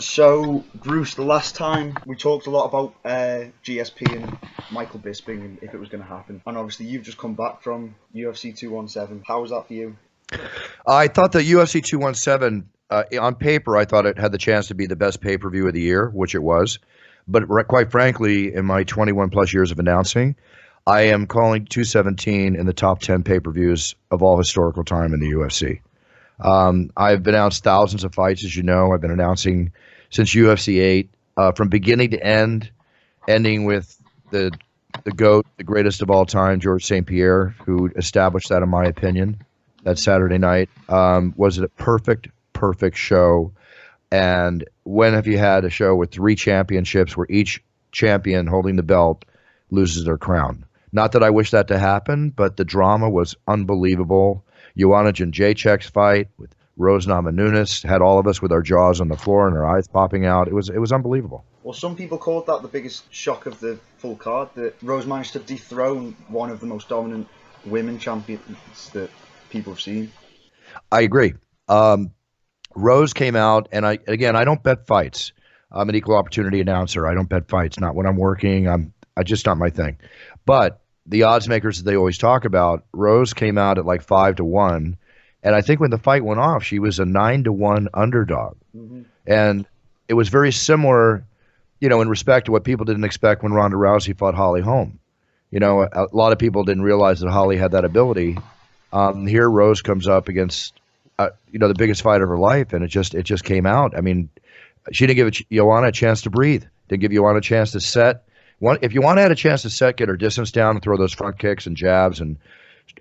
So, Bruce, the last time we talked a lot about uh, GSP and Michael Bisping and if it was going to happen. And obviously, you've just come back from UFC 217. How was that for you? I thought that UFC 217, uh, on paper, I thought it had the chance to be the best pay per view of the year, which it was. But quite frankly, in my 21 plus years of announcing, I am calling 217 in the top 10 pay per views of all historical time in the UFC. Um, I've announced thousands of fights, as you know. I've been announcing since UFC 8, uh, from beginning to end, ending with the the goat, the greatest of all time, George St. Pierre, who established that, in my opinion, that Saturday night. Um, was it a perfect, perfect show? And when have you had a show with three championships where each champion holding the belt loses their crown? Not that I wish that to happen, but the drama was unbelievable. Joanna Jędrzejczyk's fight with Rose Namajunas had all of us with our jaws on the floor and our eyes popping out. It was it was unbelievable. Well, some people called that the biggest shock of the full card that Rose managed to dethrone one of the most dominant women champions that people have seen. I agree. Um, Rose came out, and I again I don't bet fights. I'm an equal opportunity announcer. I don't bet fights. Not when I'm working. I'm I just not my thing. But the odds makers that they always talk about, Rose came out at like five to one and I think when the fight went off, she was a nine to one underdog. Mm-hmm. And it was very similar, you know, in respect to what people didn't expect when Ronda Rousey fought Holly Holm. You know, a, a lot of people didn't realize that Holly had that ability. Um, here, Rose comes up against, uh, you know, the biggest fight of her life, and it just it just came out. I mean, she didn't give Joanna a chance to breathe. Didn't give Joanna a chance to set. One, if to had a chance to set, get her distance down, and throw those front kicks and jabs and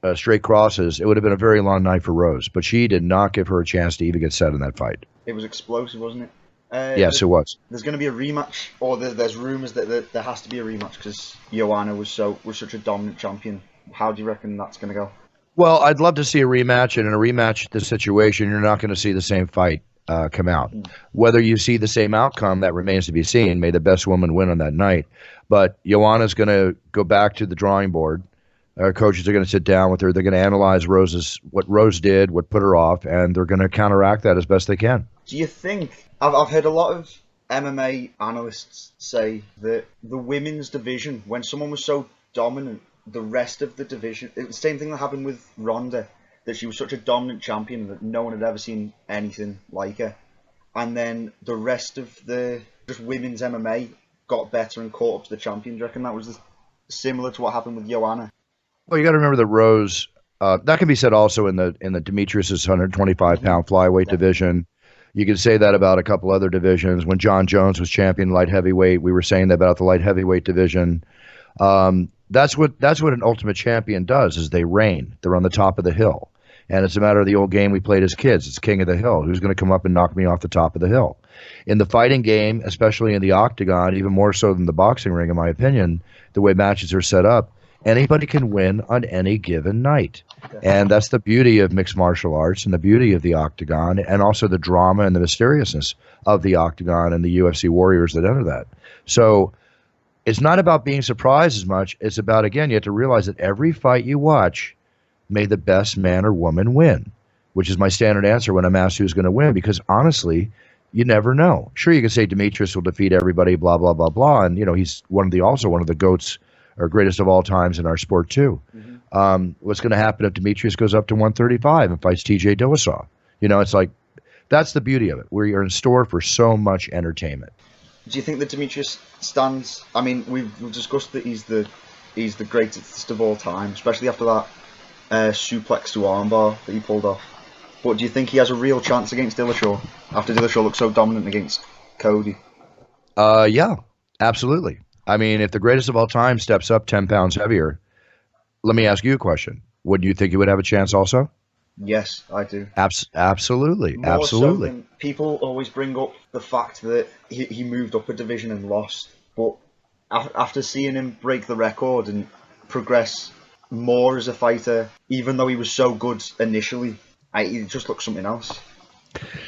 uh, straight crosses, it would have been a very long night for Rose. But she did not give her a chance to even get set in that fight. It was explosive, wasn't it? Uh, yes, it was. There's going to be a rematch, or there, there's rumours that there, there, has to be a rematch because Joanna was so was such a dominant champion. How do you reckon that's going to go? Well, I'd love to see a rematch, and in a rematch, the situation you're not going to see the same fight uh, come out. Mm. Whether you see the same outcome, that remains to be seen. May the best woman win on that night. But Joanna's going to go back to the drawing board our coaches are going to sit down with her. They're going to analyze Rose's what Rose did, what put her off, and they're going to counteract that as best they can. Do you think? I've, I've heard a lot of MMA analysts say that the women's division, when someone was so dominant, the rest of the division, the same thing that happened with Ronda, that she was such a dominant champion that no one had ever seen anything like her, and then the rest of the just women's MMA got better and caught up to the champion. Do you reckon that was similar to what happened with Joanna? Well, you got to remember that Rose. Uh, that can be said also in the in the Demetrious's 125 pound flyweight division. You can say that about a couple other divisions. When Jon Jones was champion light heavyweight, we were saying that about the light heavyweight division. Um, that's what that's what an ultimate champion does is they reign. They're on the top of the hill. And it's a matter of the old game we played as kids. It's king of the hill. Who's going to come up and knock me off the top of the hill? In the fighting game, especially in the octagon, even more so than the boxing ring, in my opinion, the way matches are set up, anybody can win on any given night. And that's the beauty of mixed martial arts and the beauty of the octagon and also the drama and the mysteriousness of the octagon and the UFC warriors that enter that. So it's not about being surprised as much. It's about, again, you have to realize that every fight you watch, may the best man or woman win, which is my standard answer when I'm asked who's going to win, because honestly, you never know. Sure, you can say Demetrious will defeat everybody, blah, blah, blah, blah. And, you know, he's one of the, also one of the GOATs or greatest of all times in our sport too. Mm-hmm. Um, what's going to happen if Demetrious goes up to 135 and fights T.J. Dillashaw? You know, it's like that's the beauty of it. We are in store for so much entertainment. Do you think that Demetrious stands? I mean, we've, we've discussed that he's the he's the greatest of all time, especially after that uh, suplex to armbar that he pulled off. But do you think he has a real chance against Dillashaw after Dillashaw looked so dominant against Cody? Uh, yeah, absolutely. I mean, if the greatest of all time steps up 10 pounds heavier, let me ask you a question. Would you think he would have a chance also? Yes, I do. Abs- absolutely. More absolutely. So people always bring up the fact that he, he moved up a division and lost. But after seeing him break the record and progress more as a fighter, even though he was so good initially, I, he just looks something else.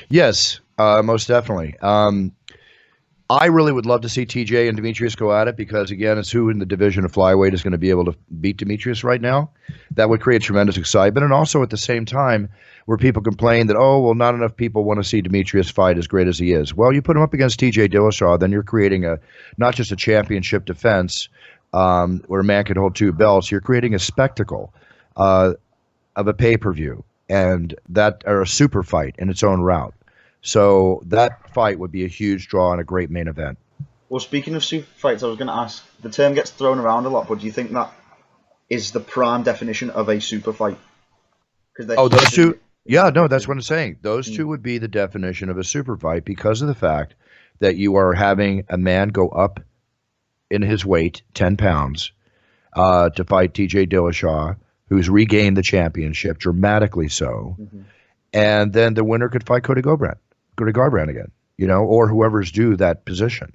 Yes, uh, most definitely. Um, I really would love to see TJ and Demetrious go at it because again, it's who in the division of flyweight is going to be able to beat Demetrious right now. That would create tremendous excitement, and also at the same time, where people complain that oh well, not enough people want to see Demetrious fight as great as he is. Well, you put him up against TJ Dillashaw, then you're creating a not just a championship defense um, where a man could hold two belts. You're creating a spectacle uh, of a pay per view and that or a super fight in its own route. So that fight would be a huge draw and a great main event. Well, speaking of super fights, I was going to ask. The term gets thrown around a lot, but do you think that is the prime definition of a super fight? Oh, those two. Yeah, no, that's what I'm saying. Those mm. two would be the definition of a super fight because of the fact that you are having a man go up in his weight, 10 pounds, uh, to fight TJ Dillashaw, who's regained the championship dramatically so. Mm-hmm. And then the winner could fight Cody Garbrandt. Cody Garbrandt again, you know, or whoever's due that position.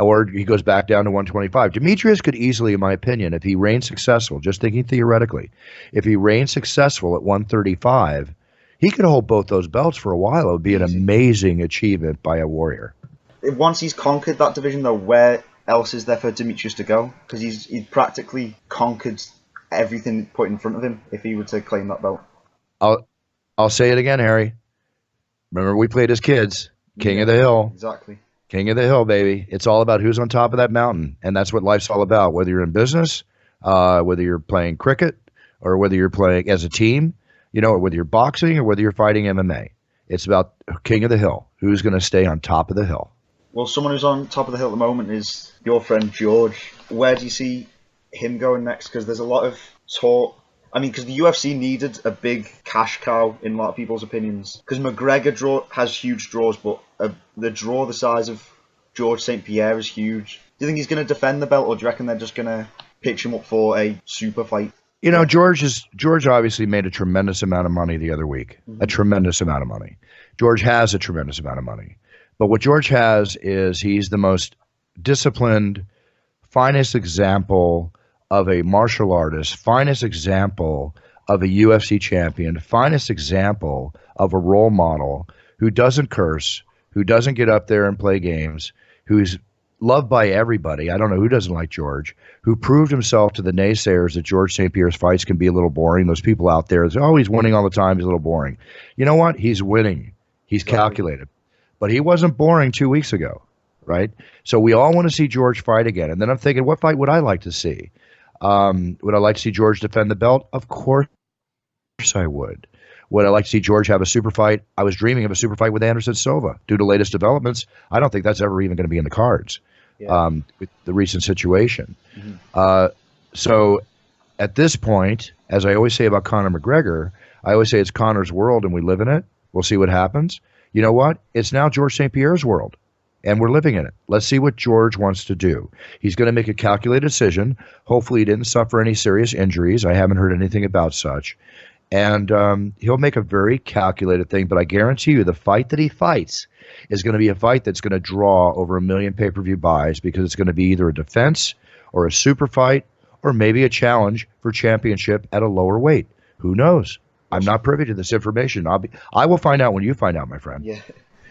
Or he goes back down to 125. Demetrious could easily, in my opinion, if he reigns successful, just thinking theoretically, if he reigns successful at 135, he could hold both those belts for a while. It would be an amazing achievement by a warrior. Once he's conquered that division, though, where else is there for Demetrious to go? Because he's he practically conquered everything put in front of him if he were to claim that belt. I'll I'll say it again, Harry. Remember, we played as kids. King yeah, of the Hill. Exactly. King of the Hill, baby. It's all about who's on top of that mountain, and that's what life's all about. Whether you're in business, uh, whether you're playing cricket, or whether you're playing as a team, you know, or whether you're boxing or whether you're fighting MMA. It's about King of the Hill. Who's going to stay on top of the hill? Well, someone who's on top of the hill at the moment is your friend George. Where do you see him going next? Because there's a lot of talk I mean, because the UFC needed a big cash cow in a lot of people's opinions. Because McGregor draw has huge draws, but uh, the draw the size of George St Pierre is huge. Do you think he's going to defend the belt, or do you reckon they're just going to pitch him up for a super fight? You know, George is George obviously made a tremendous amount of money the other week. Mm-hmm. A tremendous amount of money. George has a tremendous amount of money. But what George has is he's the most disciplined, finest example of a martial artist, finest example of a UFC champion, finest example of a role model who doesn't curse, who doesn't get up there and play games, who's loved by everybody. I don't know who doesn't like George, who proved himself to the naysayers that George St. Pierre's fights can be a little boring. Those people out there, oh, he's winning all the time. He's a little boring. You know what? He's winning. He's calculated. But he wasn't boring two weeks ago, right? So we all want to see George fight again. And then I'm thinking, what fight would I like to see? Um, would I like to see George defend the belt? Of course I would. Would I like to see George have a super fight? I was dreaming of a super fight with Anderson Silva. Due to latest developments, I don't think that's ever even going to be in the cards yeah. um, with the recent situation. Mm-hmm. Uh, so at this point, as I always say about Conor McGregor, I always say it's Conor's world and we live in it. We'll see what happens. You know what? It's now George St. Pierre's world and we're living in it. Let's see what George wants to do. He's going to make a calculated decision. Hopefully, he didn't suffer any serious injuries. I haven't heard anything about such. And um, he'll make a very calculated thing, but I guarantee you the fight that he fights is going to be a fight that's going to draw over a million pay per view buys because it's going to be either a defense or a super fight or maybe a challenge for championship at a lower weight. Who knows? I'm not privy to this information. I'll be, I will find out when you find out, my friend. Yeah.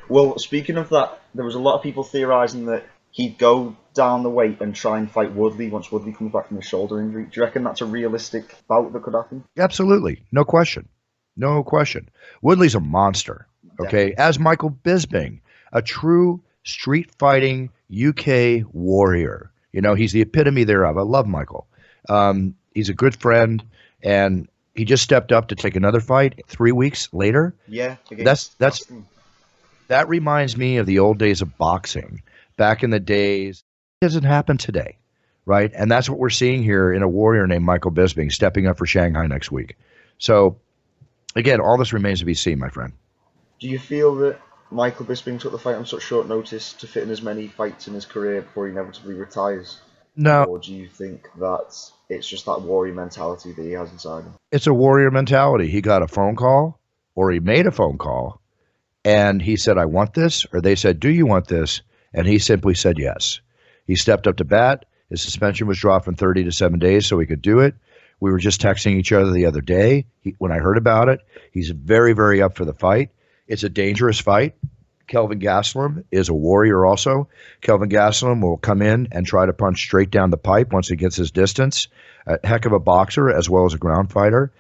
Well, speaking of that, there was a lot of people theorising that he'd go down the weight and try and fight Woodley once Woodley comes back from his shoulder injury. Do you reckon that's a realistic bout that could happen? Absolutely, no question, no question. Woodley's a monster. Okay, Definitely. as Michael Bisping, a true street fighting UK warrior. You know, he's the epitome thereof. I love Michael. Um, he's a good friend, and he just stepped up to take another fight three weeks later. Yeah, that's that's that reminds me of the old days of boxing. Back in the days, it doesn't happen today, right? And that's what we're seeing here in a warrior named Michael Bisping stepping up for Shanghai next week. So, again, all this remains to be seen, my friend. Do you feel that Michael Bisping took the fight on such short notice to fit in as many fights in his career before he inevitably retires? No. Or do you think that it's just that warrior mentality that he has inside him? It's a warrior mentality. He got a phone call, or he made a phone call, and he said, I want this, or they said, Do you want this? And he simply said yes. He stepped up to bat. His suspension was dropped from 30 to seven days so he could do it. We were just texting each other the other day he, when I heard about it. He's very, very up for the fight. It's a dangerous fight. Kelvin Gastelum is a warrior also. Kelvin Gastelum will come in and try to punch straight down the pipe once he gets his distance. A heck of a boxer as well as a ground fighter.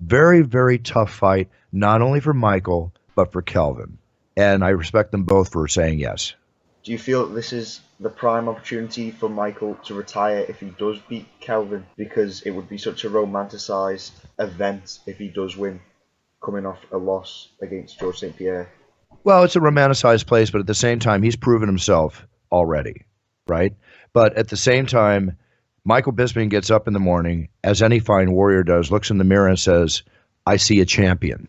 Very, very tough fight, not only for Michael, but for Kelvin. And I respect them both for saying yes. Do you feel this is the prime opportunity for Michael to retire if he does beat Kelvin? Because it would be such a romanticised event if he does win, coming off a loss against George St. Pierre. Well, it's a romanticized place, but at the same time, he's proven himself already, right? But at the same time, Michael Bisping gets up in the morning, as any fine warrior does, looks in the mirror and says, I see a champion.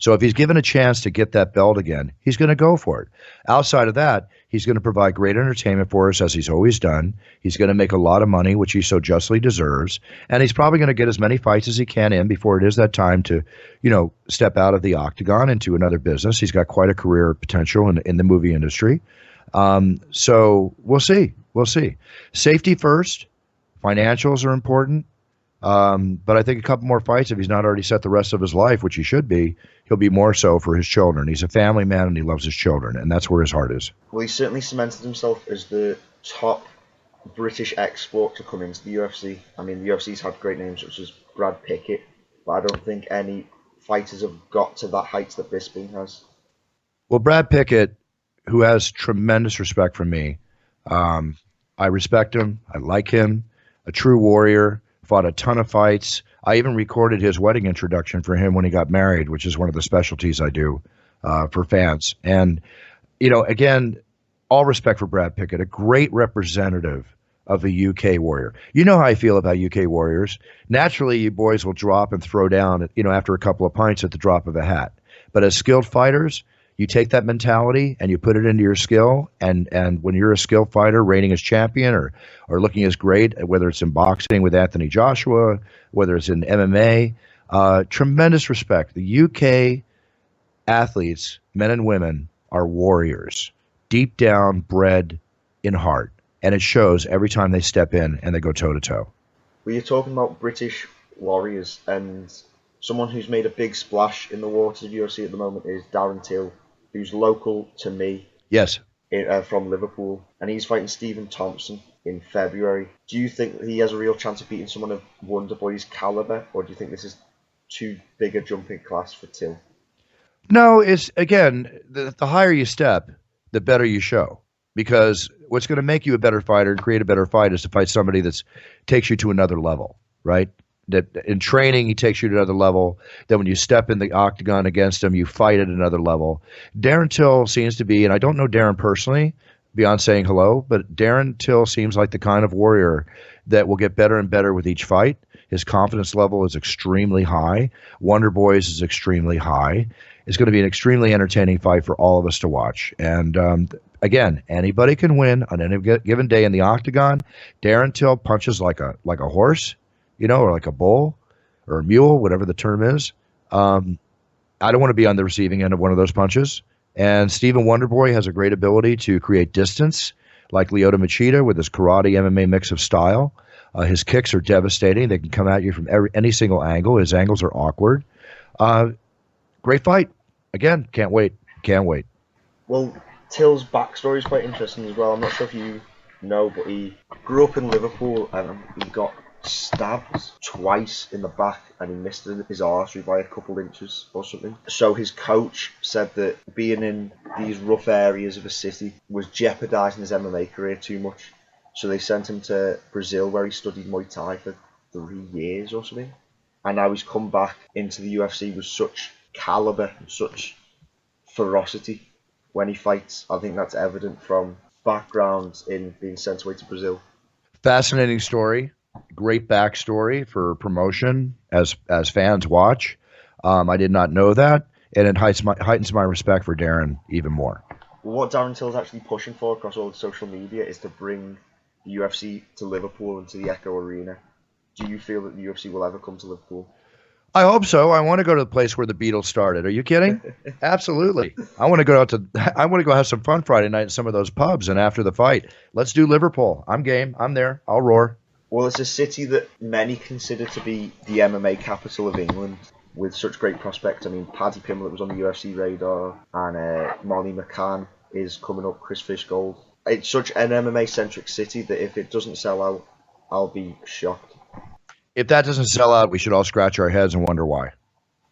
So if he's given a chance to get that belt again, he's going to go for it. Outside of that, he's going to provide great entertainment for us as he's always done. He's going to make a lot of money, which he so justly deserves, and he's probably going to get as many fights as he can in before it is that time to, you know, step out of the octagon into another business. He's got quite a career potential in in the movie industry. Um, so we'll see. We'll see. Safety first. Financials are important. Um, but I think a couple more fights, if he's not already set the rest of his life, which he should be, he'll be more so for his children. He's a family man and he loves his children, and that's where his heart is. Well, he certainly cemented himself as the top British export to come into the UFC. I mean, the UFC's had great names such as Brad Pickett, but I don't think any fighters have got to that height that Bisping has. Well, Brad Pickett, who has tremendous respect for me, um, I respect him. I like him. A true warrior fought a ton of fights. I even recorded his wedding introduction for him when he got married, which is one of the specialties I do uh, for fans. And, you know, again, all respect for Brad Pickett, a great representative of a UK warrior. You know how I feel about UK warriors. Naturally, you boys will drop and throw down, you know, after a couple of pints at the drop of a hat. But as skilled fighters, you take that mentality and you put it into your skill and and when you're a skill fighter reigning as champion or or looking as great whether it's in boxing with Anthony Joshua whether it's in MMA uh, tremendous respect. The UK athletes men and women are warriors deep down bred in heart. And it shows every time they step in and they go toe to toe. Well you're talking about British warriors and someone who's made a big splash in the waters of UFC at the moment is Darren Till who's local to me. Yes. In, uh, from Liverpool, and he's fighting Stephen Thompson in February. Do you think he has a real chance of beating someone of Wonderboy's caliber, or do you think this is too big a jumping class for Till? No, it's again the, the higher you step, the better you show. Because what's going to make you a better fighter and create a better fight is to fight somebody that takes you to another level, right? That in training he takes you to another level. Then when you step in the octagon against him, you fight at another level. Darren Till seems to be, and I don't know Darren personally beyond saying hello, but Darren Till seems like the kind of warrior that will get better and better with each fight. His confidence level is extremely high. Wonderboy's is extremely high. It's going to be an extremely entertaining fight for all of us to watch. And um, again, anybody can win on any given day in the octagon. Darren Till punches like a like a horse you know, or like a bull or a mule, whatever the term is. Um, I don't want to be on the receiving end of one of those punches. And Stephen Wonderboy has a great ability to create distance, like Lyoto Machida with his karate MMA mix of style. Uh, his kicks are devastating. They can come at you from every, any single angle. His angles are awkward. Uh, great fight. Again, can't wait. Can't wait. Well, Till's backstory is quite interesting as well. I'm not sure if you know, but he grew up in Liverpool and he got stabbed twice in the back and he missed his artery by a couple inches or something. So his coach said that being in these rough areas of a city was jeopardising his MMA career too much. So they sent him to Brazil where he studied Muay Thai for three years or something. And now he's come back into the UFC with such caliber and such ferocity when he fights. I think that's evident from background in being sent away to Brazil. Fascinating story great backstory for promotion as as fans watch. Um, I did not know that, and it heightens my, heightens my respect for Darren even more. What Darren Till is actually pushing for across all the social media is to bring the UFC to Liverpool and to the Echo Arena. Do you feel that the UFC will ever come to Liverpool? I hope so. I want to go to the place where the Beatles started. Are you kidding? Absolutely. I want to go out to. I want to go have some fun Friday night in some of those pubs, and after the fight, let's do Liverpool. I'm game. I'm there. I'll roar. Well, it's a city that many consider to be the MMA capital of England. with such great prospects. I mean, Paddy Pimblett was on the UFC radar, and uh, Molly McCann is coming up. Chris Fishgold. It's such an MMA centric city that if it doesn't sell out, I'll be shocked. If that doesn't sell out, we should all scratch our heads and wonder why.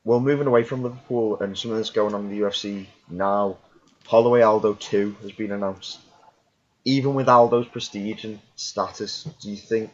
Well, moving away from Liverpool and something that's going on in the UFC now, Holloway Aldo 2 has been announced. Even with Aldo's prestige and status, do you think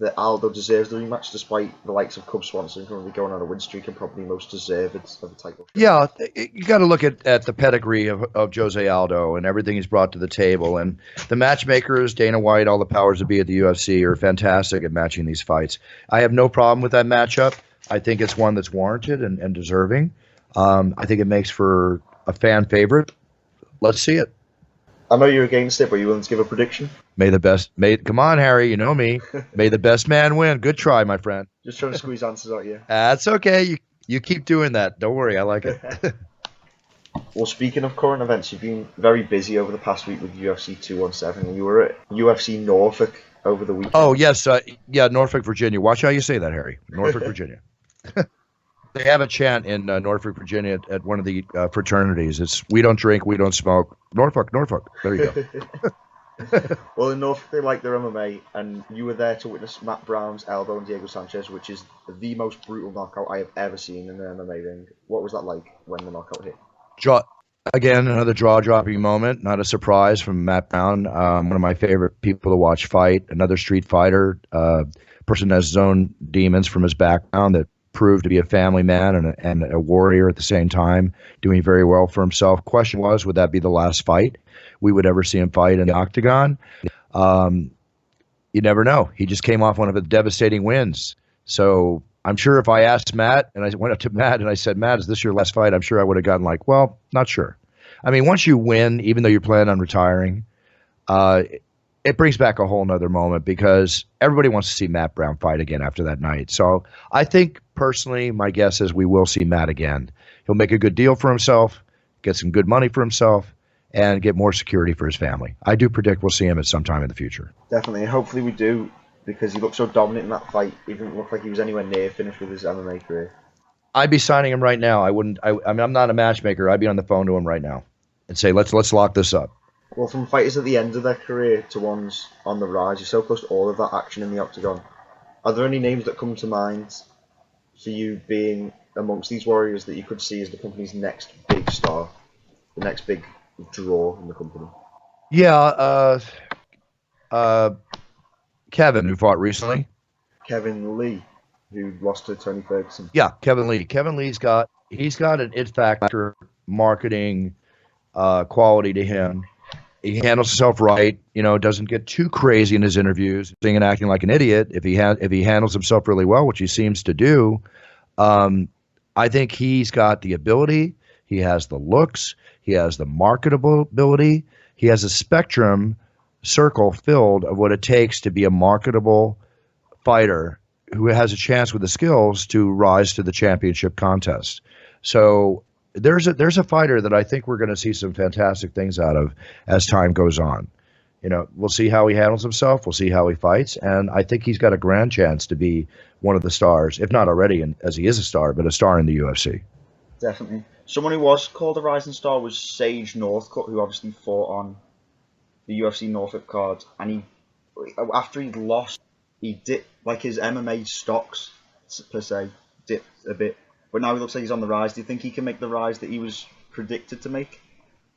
that Aldo deserves the rematch despite the likes of Cub Swanson currently going on a win streak and probably most deserved of the title? Yeah, you got to look at, at the pedigree of, of Jose Aldo and everything he's brought to the table. And the matchmakers, Dana White, all the powers to be at the UFC, are fantastic at matching these fights. I have no problem with that matchup. I think it's one that's warranted and, and deserving. Um, I think it makes for a fan favorite. Let's see it. I know you're against it, but are you willing to give a prediction? May the best. May come on, Harry. You know me. May the best man win. Good try, my friend. Just trying to squeeze answers out you. That's okay. You you keep doing that. Don't worry. I like it. well, speaking of current events, you've been very busy over the past week with UFC 217. You were at UFC Norfolk over the weekend. Oh yes, uh, yeah, Norfolk, Virginia. Watch how you say that, Harry. Norfolk, Virginia. They have a chant in uh, Norfolk, Virginia, at, at one of the uh, fraternities. It's "We don't drink, we don't smoke." Norfolk, Norfolk. There you go. well, in Norfolk, they like their MMA, and you were there to witness Matt Brown's elbow and Diego Sanchez, which is the most brutal knockout I have ever seen in an MMA ring. What was that like when the knockout hit? Jaw, again, another jaw-dropping moment. Not a surprise from Matt Brown, um, one of my favorite people to watch fight. Another street fighter, uh, person has his own demons from his background that proved to be a family man and a, and a warrior at the same time, doing very well for himself. Question was, would that be the last fight we would ever see him fight in the octagon? Um, you never know. He just came off one of the devastating wins. So I'm sure if I asked Matt and I went up to Matt and I said, Matt, is this your last fight? I'm sure I would have gotten like, well, not sure. I mean, once you win, even though you're planning on retiring, uh, it brings back a whole nother moment because everybody wants to see Matt Brown fight again after that night. So I think personally, my guess is we will see Matt again. He'll make a good deal for himself, get some good money for himself, and get more security for his family. I do predict we'll see him at some time in the future. Definitely. Hopefully we do because he looked so dominant in that fight. He didn't look like he was anywhere near finished with his MMA career. I'd be signing him right now. I wouldn't. I, I mean, I'm not a matchmaker. I'd be on the phone to him right now and say, let's let's lock this up. Well, from fighters at the end of their career to ones on the rise, you're so close to all of that action in the octagon. Are there any names that come to mind for you being amongst these warriors that you could see as the company's next big star, the next big draw in the company? Yeah, uh, uh, Kevin, who fought recently. Kevin Lee, who lost to Tony Ferguson. Yeah, Kevin Lee. Kevin Lee's got he's got an it factor marketing uh, quality to him he handles himself right. You know, doesn't get too crazy in his interviews, singing and acting like an idiot. If he ha- if he handles himself really well, which he seems to do, um, I think he's got the ability. He has the looks. He has the marketability. He has a spectrum circle filled of what it takes to be a marketable fighter who has a chance with the skills to rise to the championship contest. So there's a there's a fighter that I think we're going to see some fantastic things out of as time goes on. You know, we'll see how he handles himself. We'll see how he fights, and I think he's got a grand chance to be one of the stars, if not already, in, as he is a star, but a star in the UFC. Definitely. Someone who was called a rising star was Sage Northcutt, who obviously fought on the UFC Norfolk card, and he after he lost, he dipped like his MMA stocks per se dipped a bit but now he looks like he's on the rise. Do you think he can make the rise that he was predicted to make?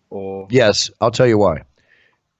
Or yes, I'll tell you why.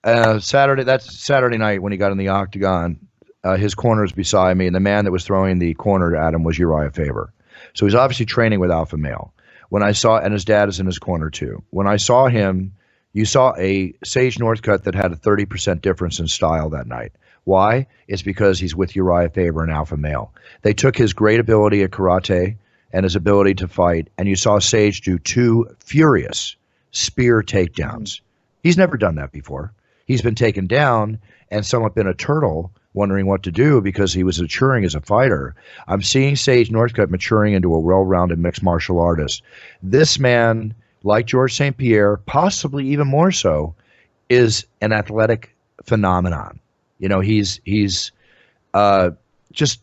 Uh, Saturday, that's Saturday night when he got in the octagon. Uh, his corner is beside me, and the man that was throwing the corner at him was Urijah Faber. So he's obviously training with Alpha Male. When I saw, and his dad is in his corner too. When I saw him, you saw a Sage Northcutt that had a 30% difference in style that night. Why? It's because he's with Urijah Faber and Alpha Male. They took his great ability at karate and his ability to fight. And you saw Sage do two furious spear takedowns. He's never done that before. He's been taken down and somewhat been a turtle, wondering what to do because he was maturing as a fighter. I'm seeing Sage Northcutt maturing into a well rounded mixed martial artist. This man, like George St. Pierre, possibly even more so, is an athletic phenomenon. You know, he's he's uh, just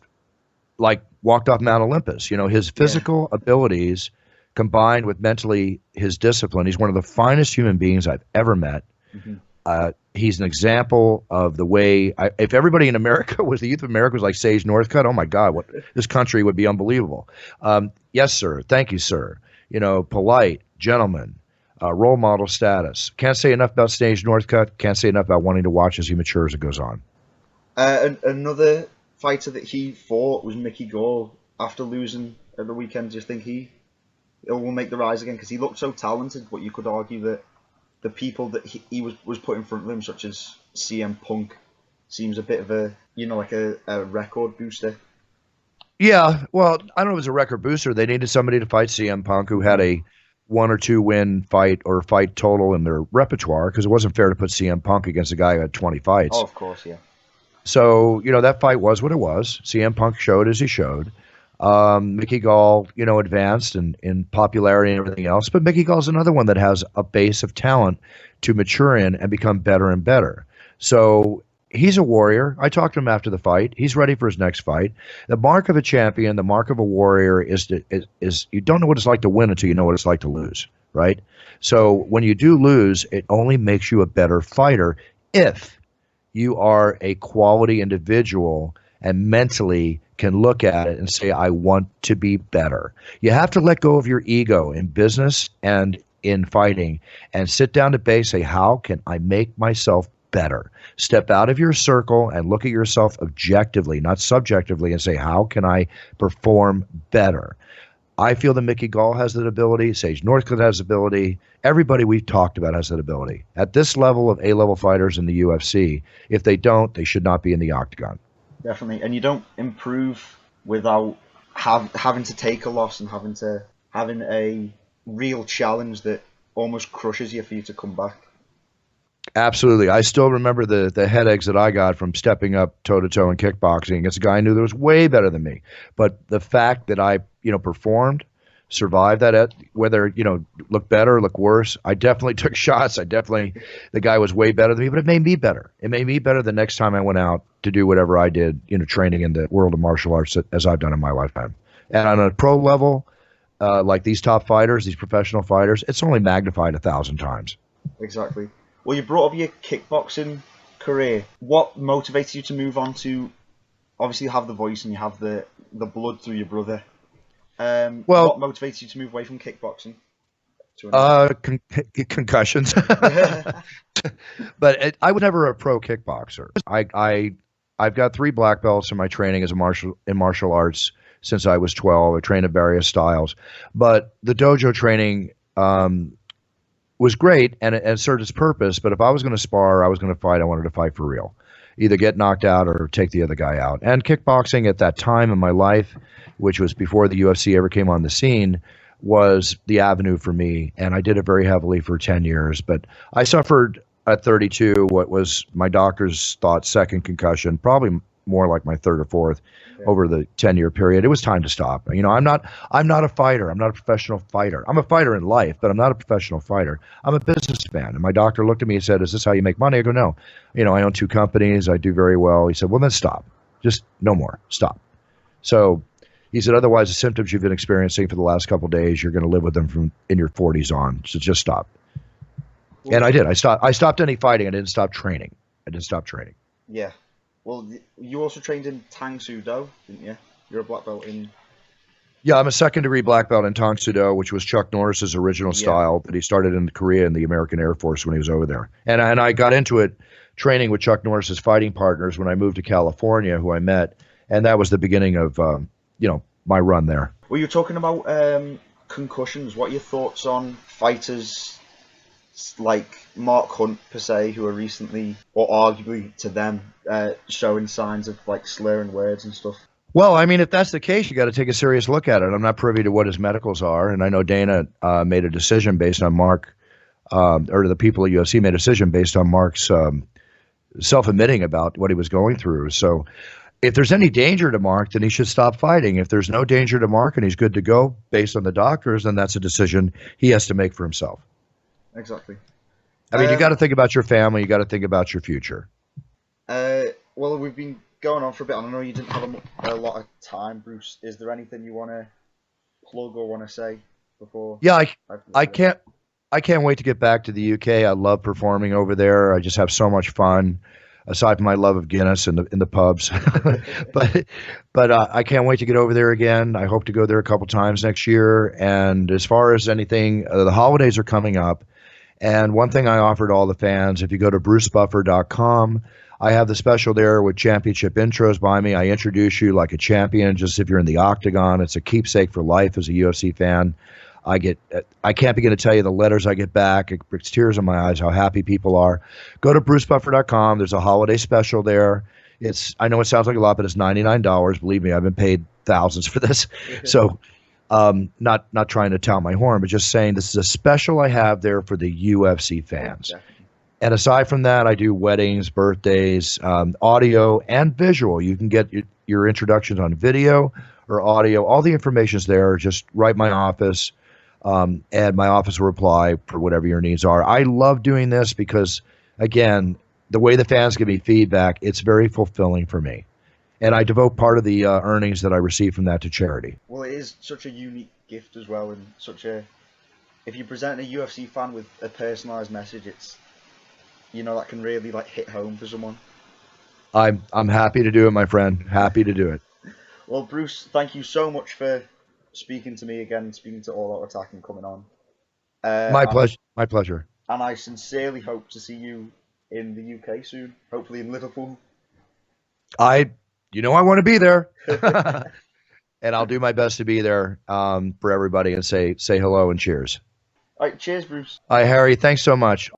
like walked off Mount Olympus. You know, his physical abilities combined with mentally his discipline. He's one of the finest human beings I've ever met. Mhm. Uh, he's an example of the way. I, if everybody in America was the youth of America was like Sage Northcutt, oh my God, what this country would be unbelievable. Um, yes, sir. Thank you, sir. You know, polite, gentleman, uh, role model status. Can't say enough about Sage Northcutt. Can't say enough about wanting to watch as he matures and goes on. Uh, an- another fighter that he fought was Mickey Gall. After losing at the weekend, do you think he will make the rise again? Because he looked so talented, but you could argue that the people that he, he was was put in front of him, such as CM Punk, seems a bit of a you know like a, a record booster. Yeah, well, I don't know if it was a record booster. They needed somebody to fight CM Punk who had a one or two win fight or fight total in their repertoire because it wasn't fair to put CM Punk against a guy who had 20 fights. Oh, of course, yeah. So, you know, that fight was what it was. CM Punk showed as he showed. Um, Mickey Gall, you know, advanced in, in popularity and everything else. But Mickey Gall's another one that has a base of talent to mature in and become better and better. So he's a warrior. I talked to him after the fight. He's ready for his next fight. The mark of a champion, the mark of a warrior is to, is, is you don't know what it's like to win until you know what it's like to lose, right? So when you do lose, it only makes you a better fighter if you are a quality individual and mentally can look at it and say, I want to be better. You have to let go of your ego in business and in fighting and sit down to base, say, How can I make myself better? Step out of your circle and look at yourself objectively, not subjectively, and say, How can I perform better? I feel that Mickey Gall has that ability. Sage Northcutt has ability. Everybody we've talked about has that ability. At this level of A level fighters in the UFC, if they don't, they should not be in the octagon. Definitely, and you don't improve without have, having to take a loss and having to having a real challenge that almost crushes you for you to come back. Absolutely. I still remember the the headaches that I got from stepping up toe to toe in kickboxing against a guy I knew that was way better than me. But the fact that I, you know, performed, survived that, at, whether you know, look better, look worse, I definitely took shots. I definitely, the guy was way better than me, but it made me better. It made me better the next time I went out to do whatever I did, you know, training in the world of martial arts as I've done in my lifetime. And on a pro level, uh, like these top fighters, these professional fighters, it's only magnified a thousand times. Exactly. Well, you brought up your kickboxing career. What motivated you to move on to? Obviously, you have the voice and you have the the blood through your brother. Um, Well- what motivated you to move away from kickboxing? To Uh, con- concussions. but it, I was never a pro kickboxer. I, I, I've got three black belts in my training as a martial in martial arts since I was 12. I trained in various styles, but the dojo training um, was great and it, and served its purpose. But if I was going to spar, I was going to fight. I wanted to fight for real, either get knocked out or take the other guy out. And kickboxing at that time in my life, which was before the UFC ever came on the scene, was the avenue for me, and I did it very heavily for 10 years. But I suffered at 32 what was my doctors thought second concussion, probably more like my third or fourth Yeah. over the 10 year period. It was time to stop. You know, I'm not I'm not a fighter. I'm not a professional fighter. I'm a fighter in life, but I'm not a professional fighter. I'm a businessman. And my doctor looked at me and said, "Is this how you make money?" I go, "No. You know, I own two companies. I do very well." He said, "Well, then stop. Just no more. Stop." So he said, otherwise, the symptoms you've been experiencing for the last couple of days, you're going to live with them from in your 40s on. So just stop. And I did. I stopped. I stopped any fighting. I didn't stop training. I didn't stop training. Yeah. Well, you also trained in Tang Soo Do, didn't you? You're a black belt in. Yeah, I'm a second degree black belt in Tang Soo Do, which was Chuck Norris's original Yeah. style that he started in Korea in the American Air Force when he was over there. And and I got into it training with Chuck Norris's fighting partners when I moved to California, who I met, and that was the beginning of um, you know my run there. Well, you're talking about um, concussions. What are your thoughts on fighters like Mark Hunt per se, who are recently, or arguably to them, uh, showing signs of like slurring words and stuff? Well, I mean, if that's the case, you got to take a serious look at it. I'm not privy to what his medicals are, and I know Dana uh, made a decision based on Mark, um, or the people at UFC made a decision based on Mark's um, self-admitting about what he was going through. So, if there's any danger to Mark, then he should stop fighting. If there's no danger to Mark and he's good to go based on the doctors, then that's a decision he has to make for himself. Exactly. I mean, you Um, got to think about your family. You got to think about your future. Uh, well, we've been going on for a bit, and I know you didn't have a, a lot of time, Bruce. Is there anything you want to plug or want to say before? Yeah, I, I, I can't I can't wait to get back to the UK. I love performing over there. I just have so much fun. Aside from my love of Guinness in the in the pubs, but but uh, I can't wait to get over there again. I hope to go there a couple times next year. And as far as anything, uh, the holidays are coming up, and one thing I offered all the fans: if you go to brucebuffer.com, I have the special there with championship intros by me. I introduce you like a champion, just if you're in the octagon. It's a keepsake for life as a UFC fan. I get, I can't begin to tell you the letters I get back. It brings tears in my eyes how happy people are. Go to brucebuffer.com. There's a holiday special there. It's, I know it sounds like a lot, but it's $99. Believe me, I've been paid thousands for this. So, um, not, not trying to tout my horn, but just saying this is a special I have there for the UFC fans. Definitely. And aside from that, I do weddings, birthdays, um, audio, and visual. You can get your, your introductions on video or audio. All the information's there. Just write my office, um, and my office will reply for whatever your needs are. I love doing this because, again, the way the fans give me feedback, it's very fulfilling for me. And I devote part of the uh, earnings that I receive from that to charity. Well, it is such a unique gift as well, and such a. If you present a UFC fan with a personalised message, it's, you know, that can really like hit home for someone. I'm I'm happy to do it, my friend. Happy to do it. Well, Bruce, thank you so much for speaking to me again, speaking to All Out Attack and coming on. Uh, My pleasure. My pleasure. And I sincerely hope to see you in the UK soon, hopefully in Liverpool. I, you know, I want to be there, and I'll do my best to be there um, for everybody and say say hello and cheers. All right, cheers, Bruce. Hi, Harry. Thanks so much.